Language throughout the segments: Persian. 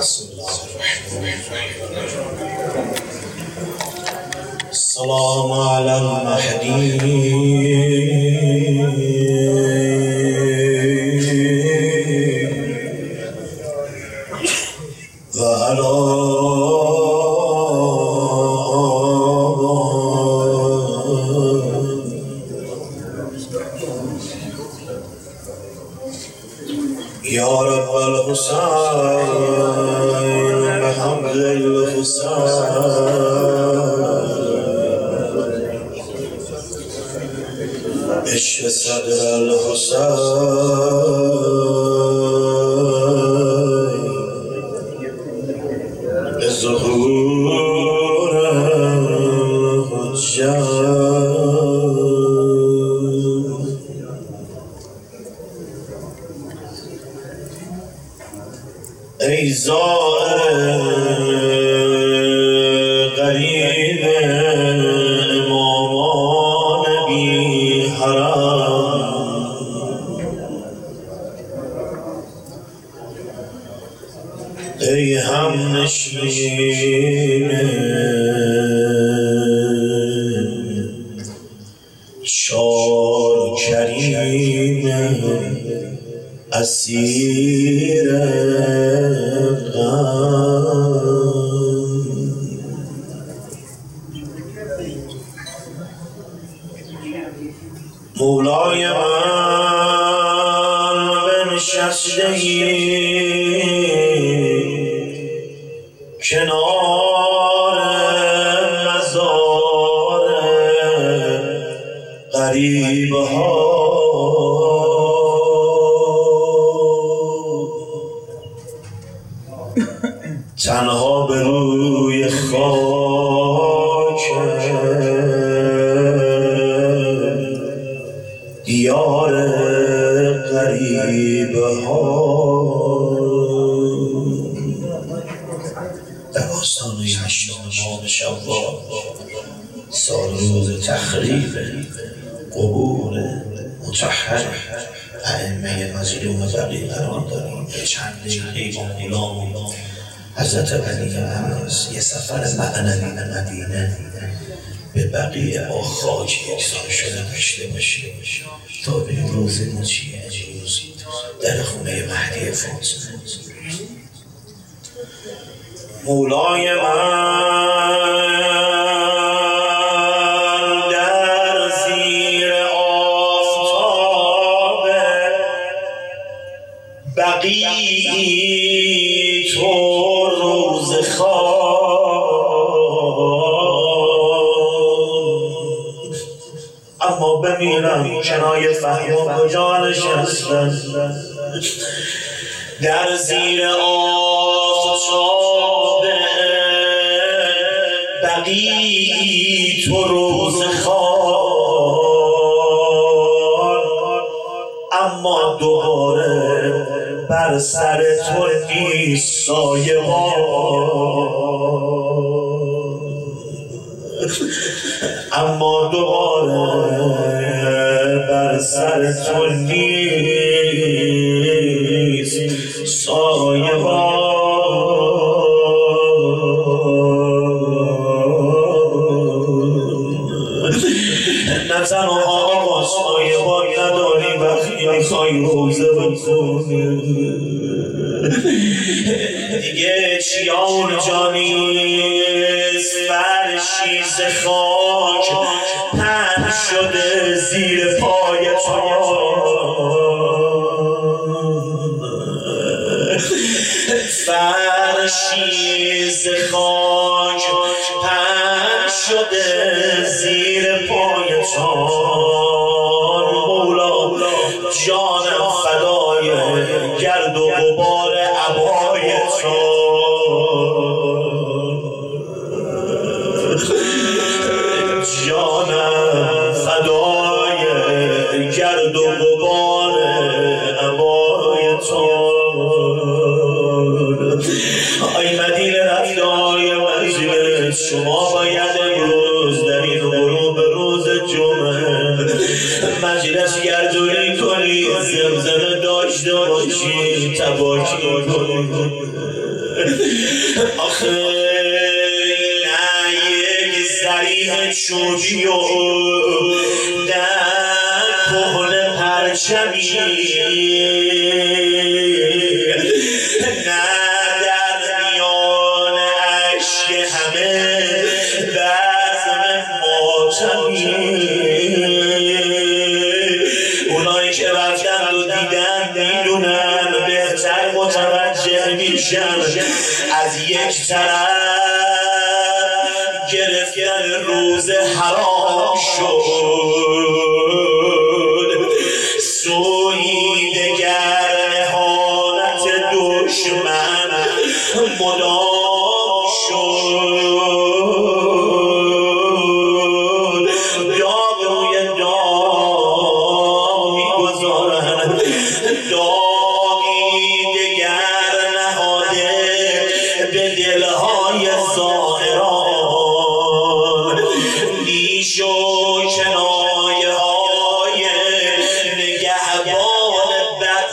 بسم الله الرحمن الرحيم السلام على المهدي. اشف صدر الحسين ای هم نشین شار کریم اسیر غریب ها. مظلوم بقیه قرار داریم. به چند دقیقه با غلام حضرت علی عباس یه سفر معنوی به مدینه به بقیه با خاک یکسان شده داشته باشه تا به روز مچی امروز در خونه مهدی فاطمه. مولای من. اما بمیرم. کنای فهم و کجا نشستن؟ در زیر آفتاب بقیی تو روز خواب اما دوباره بر سر تو سایه اما دوباره بر سر شده زیر پای تو مولا جانم فدای گرد و غبار عبای تو جانم فدای گرد و غبار عبای تو آی مدینه رفته های منزل شما. داشته باشی تباکی کنی آخه نه یک زریح چوبی و در کهن پرچمی. یک طرف گرفتن روز حرام شد.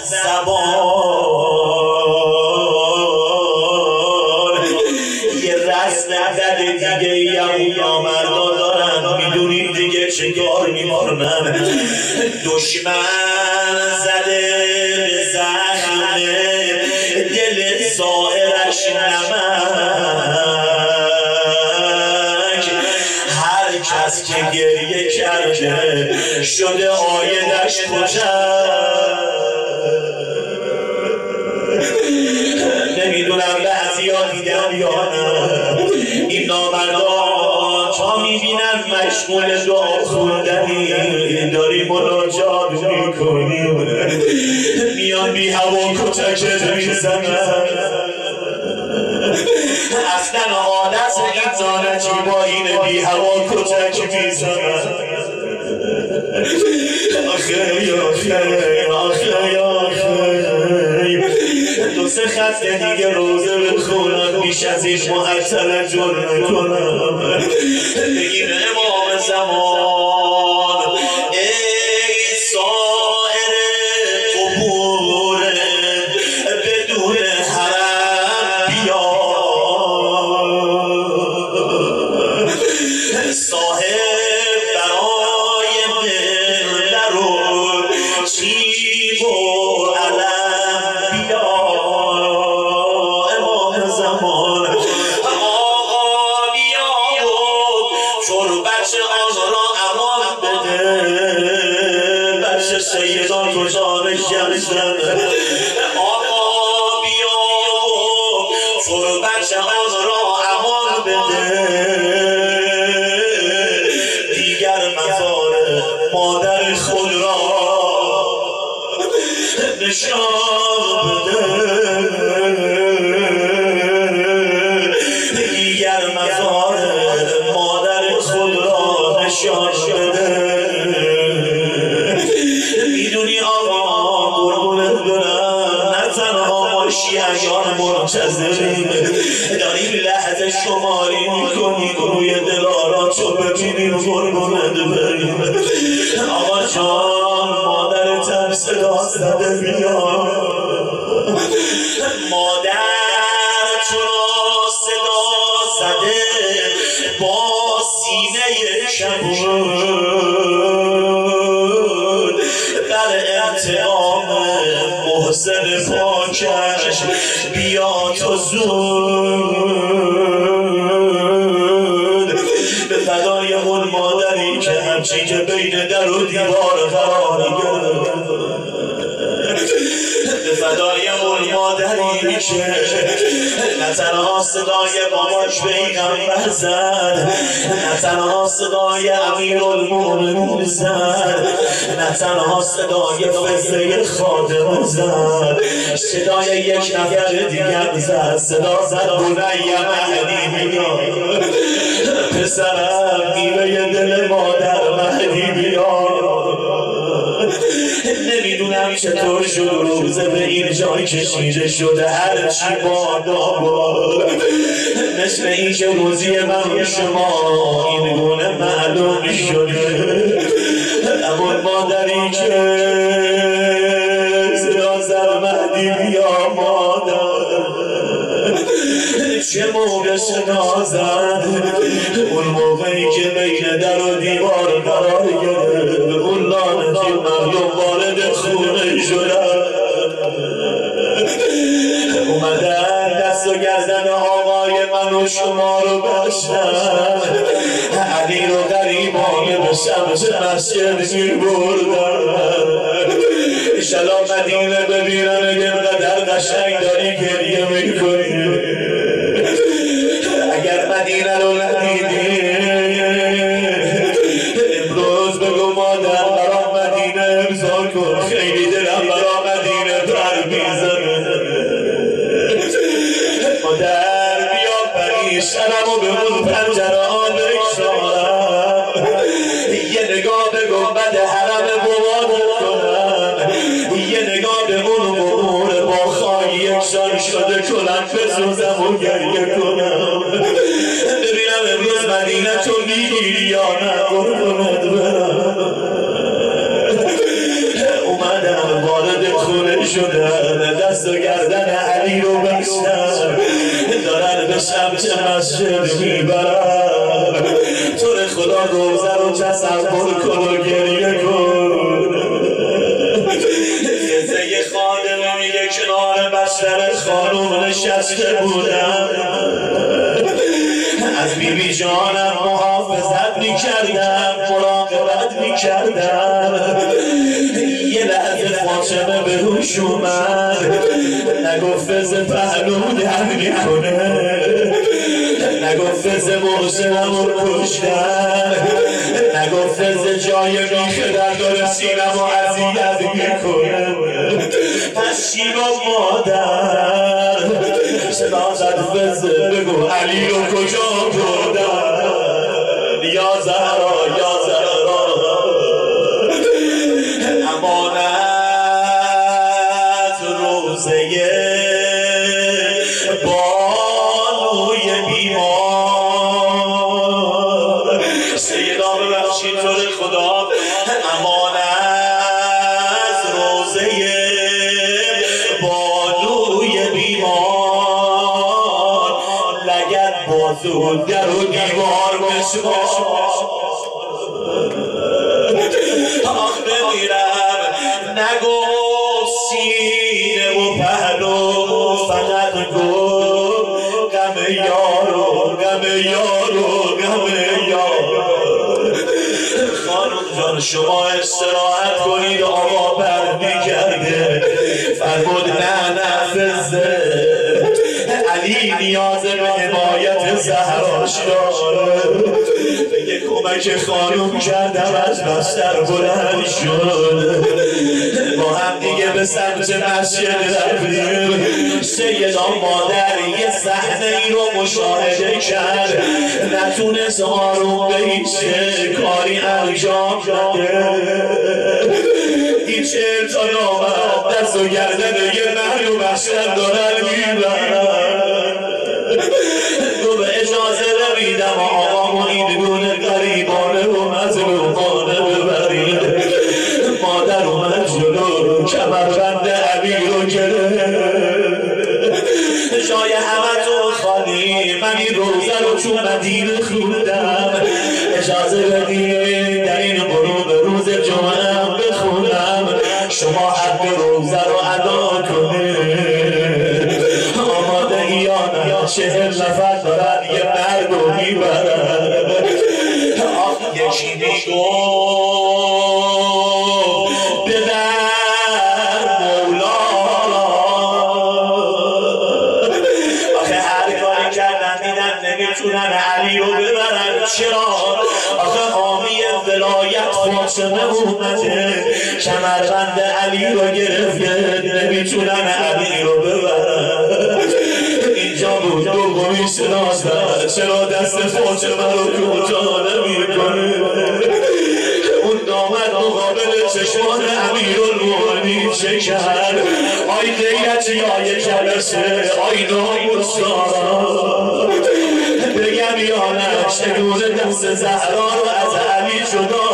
زبان. یه رسم بد دیگه یا مردان دارن. می‌دونید دیگه چه کار می‌کنن. دشمن زده به زخم دل زائرش نمک. هر کس که گریه کرده شده آیدش نمی‌دونم می‌بینن مشغول دعا خوندنی داری مناجات می‌کنی. میان بی هوا کتکت می‌زنن. اصلا عادت این زانچی با این بی هوا کتک می‌زنن. آخه آخه آخه آخه سه خط دیگه روزه بخونم بیش از این معطل جرم کنم بگیم امام زمان. آن را امان بده. دیگر مزار مادر خود را نشان بده. شیعیان منتظریم داریم لحظه شماری می‌کنیم روی دلارات رو ببینیم قربونت بریم. آقا جان مادر تر صدا زده بیاد. مادر تو صدا زده؟ با سینه کبود تو زود به فدای اون مادری که همچی که بین در و دیوار قرار فدای اون مادری میشه. نه تنها صدای این هم زد نه تنها صدای امیر المومنون زد نه تنها صدای فضله خادم زد. صدای یک نفر دیگر زد صدا زد بنی مهدی بیاد. پسرم میوه دل مادر مهدی بیاد. نمی‌دونم چطور شد روزه به این جای کشیده شده هر چی بادا بود مثل این که روزی من شما این گونه معلوم شده. اما مادری که زد مهدی بیا مادر چه موقع صدا زد اون موقعی که بین در و دیوار قرار شما رو بشتن علی رو غریبانه به سمت مسجد می بردن ایشالا مدینه ببینم اگه قدر قشنگ داری گریه می‌کنی. اگر مدینه رو ندیدی شدم دست و گردن علی رو بستم دارن به سمت مسجد می‌برم. تو خدا روزه رو تصور کن و گریه کن. یه خانم میگه کنار بستر خانوم نشسته بودم. از بیبی جانم محافظت می‌کردم مراقبت می‌کردم. یه لحظه فاطمه به روش اومد. نگفت فز پهلو در می‌کنه نگفت فز محسنم رو کشتن. نگفت فز جای میخه در داره سینم و عذیت می‌کنه. پس چی مادر. صدا زد فز بگو علی رو کجا بردن؟ یا زهرا سیدا ببخشید طور خدا. امانت روزه بانوی بیمار. لگت بازو در و دیوار بشمار آخ بمیرم نگو سینه و پهلو. فقط گو غم یارو غم یارو غم یارو. خانم جان شما استراحت کنید آقا بر می‌کرده. فرمود نه نه فزه علی نیاز به حمایت زهراش داره بگه کمک خانم کردم از بستر بلند شد. با هم دیگه به سمت مسجد رفتیم سیدا مادر یه صحنه ای رو مشاهده کرد. نتونست آروم بیسته کاری انجام نده هیچ ارتان آمد دست و گردن یه محل و بستر دارن می‌برن تو به اجازه نمیدم آقا این گونه قریبانه و مظلومانه ببرید مادر اومد جلو کمربند عبی رو گرفت جای همه تو خالی من این روزه رو تو مدینه خوندم اجازه بدید فاطمه اومده کمربند علی رو گرفته. نمی‌تونن علی رو ببرن اینجا بود دومی شناسه چرا دست فاطمه رو کوتاه نمی‌کنه اون دامد مقابل چشمان امیر المومنین چه کرد آی غیرتی آی جلسه آی ناموسا بگم یا نه چگونه دست زهرا رو از علی جدا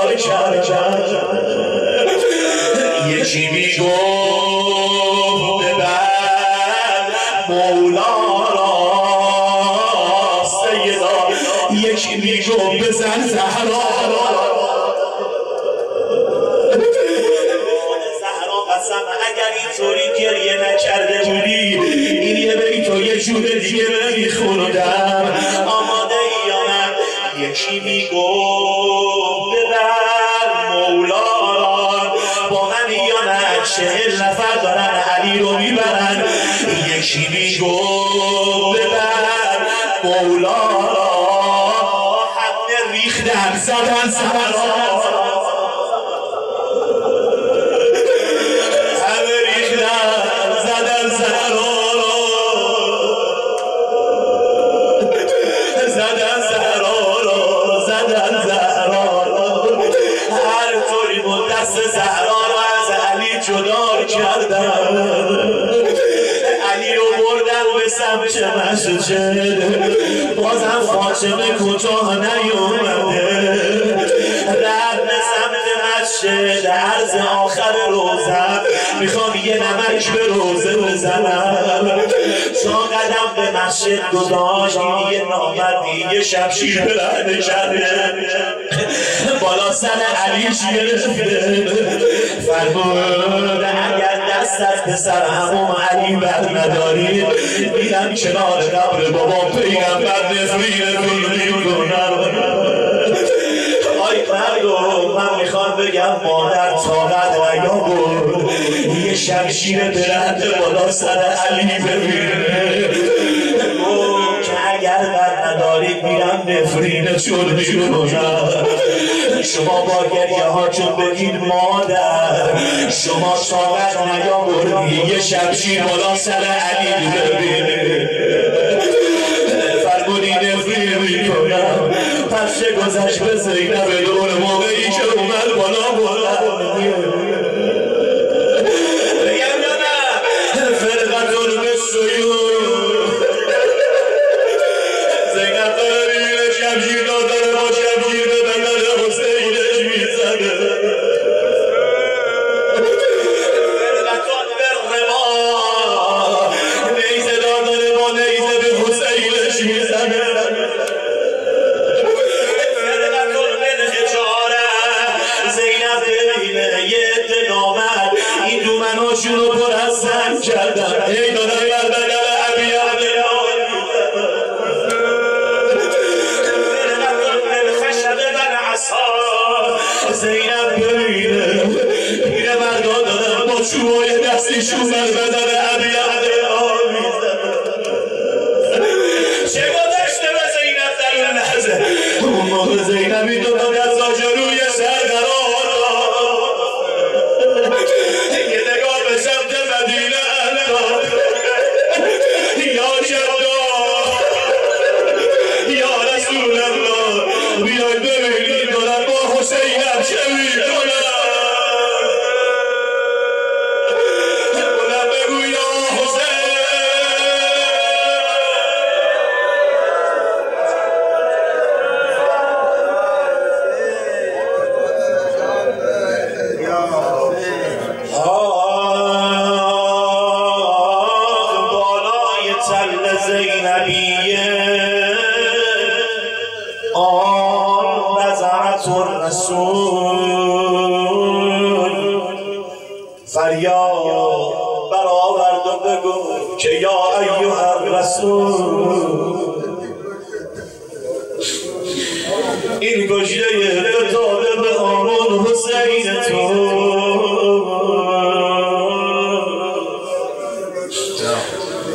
یکی میگو ببر مولا را یکی میگو بزن زهرا اگر اینطوری گریه نکرده بودی این یه بیت و یه جور دیگه نمیخوندم آماده یا من یکی میگو چهل نفر دارن علی رو می‌برن. یکی میگو ببر مولا حد ریختن زدن سرا چه؟ بازم فاطمه کوتاه نیومده. رب سمت مسجد عرض آخر روزم. می‌خوام یه نمک به روزه بزنم. چون قدم به مسجد گذاشت یه نامردی یه شمشیر به لحنه کرده بالا سر علی گرفته فرمود اگر از پسر همون علی بر نداری. میدم کنار قبر بابا پیغمبر نفرین می‌کنم آی مردم من می‌خوام بگم مادر طاقت نیا بود. یه شمشیر برند بالا سر علی ببینه. که اگر ندارید میرم نفرین چون می‌کنم شما با گریه ها چون بگید مادر. شما طاقت نیاوردی یه شمشیر بالا سر علی ببینه فرمودی نفرین می‌کنم. پس چه گذشت به زینب دور موقعی که اومد بالا بالا. Κατερίνε και αυγή دستیشون بر بدن عبی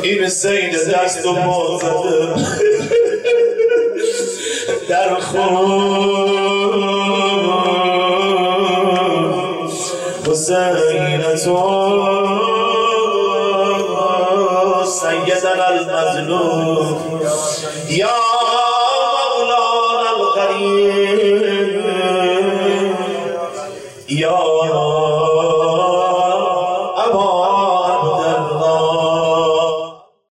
حسین سید دست و زده. در خون. حسین تو. سیدنا المظلوم یا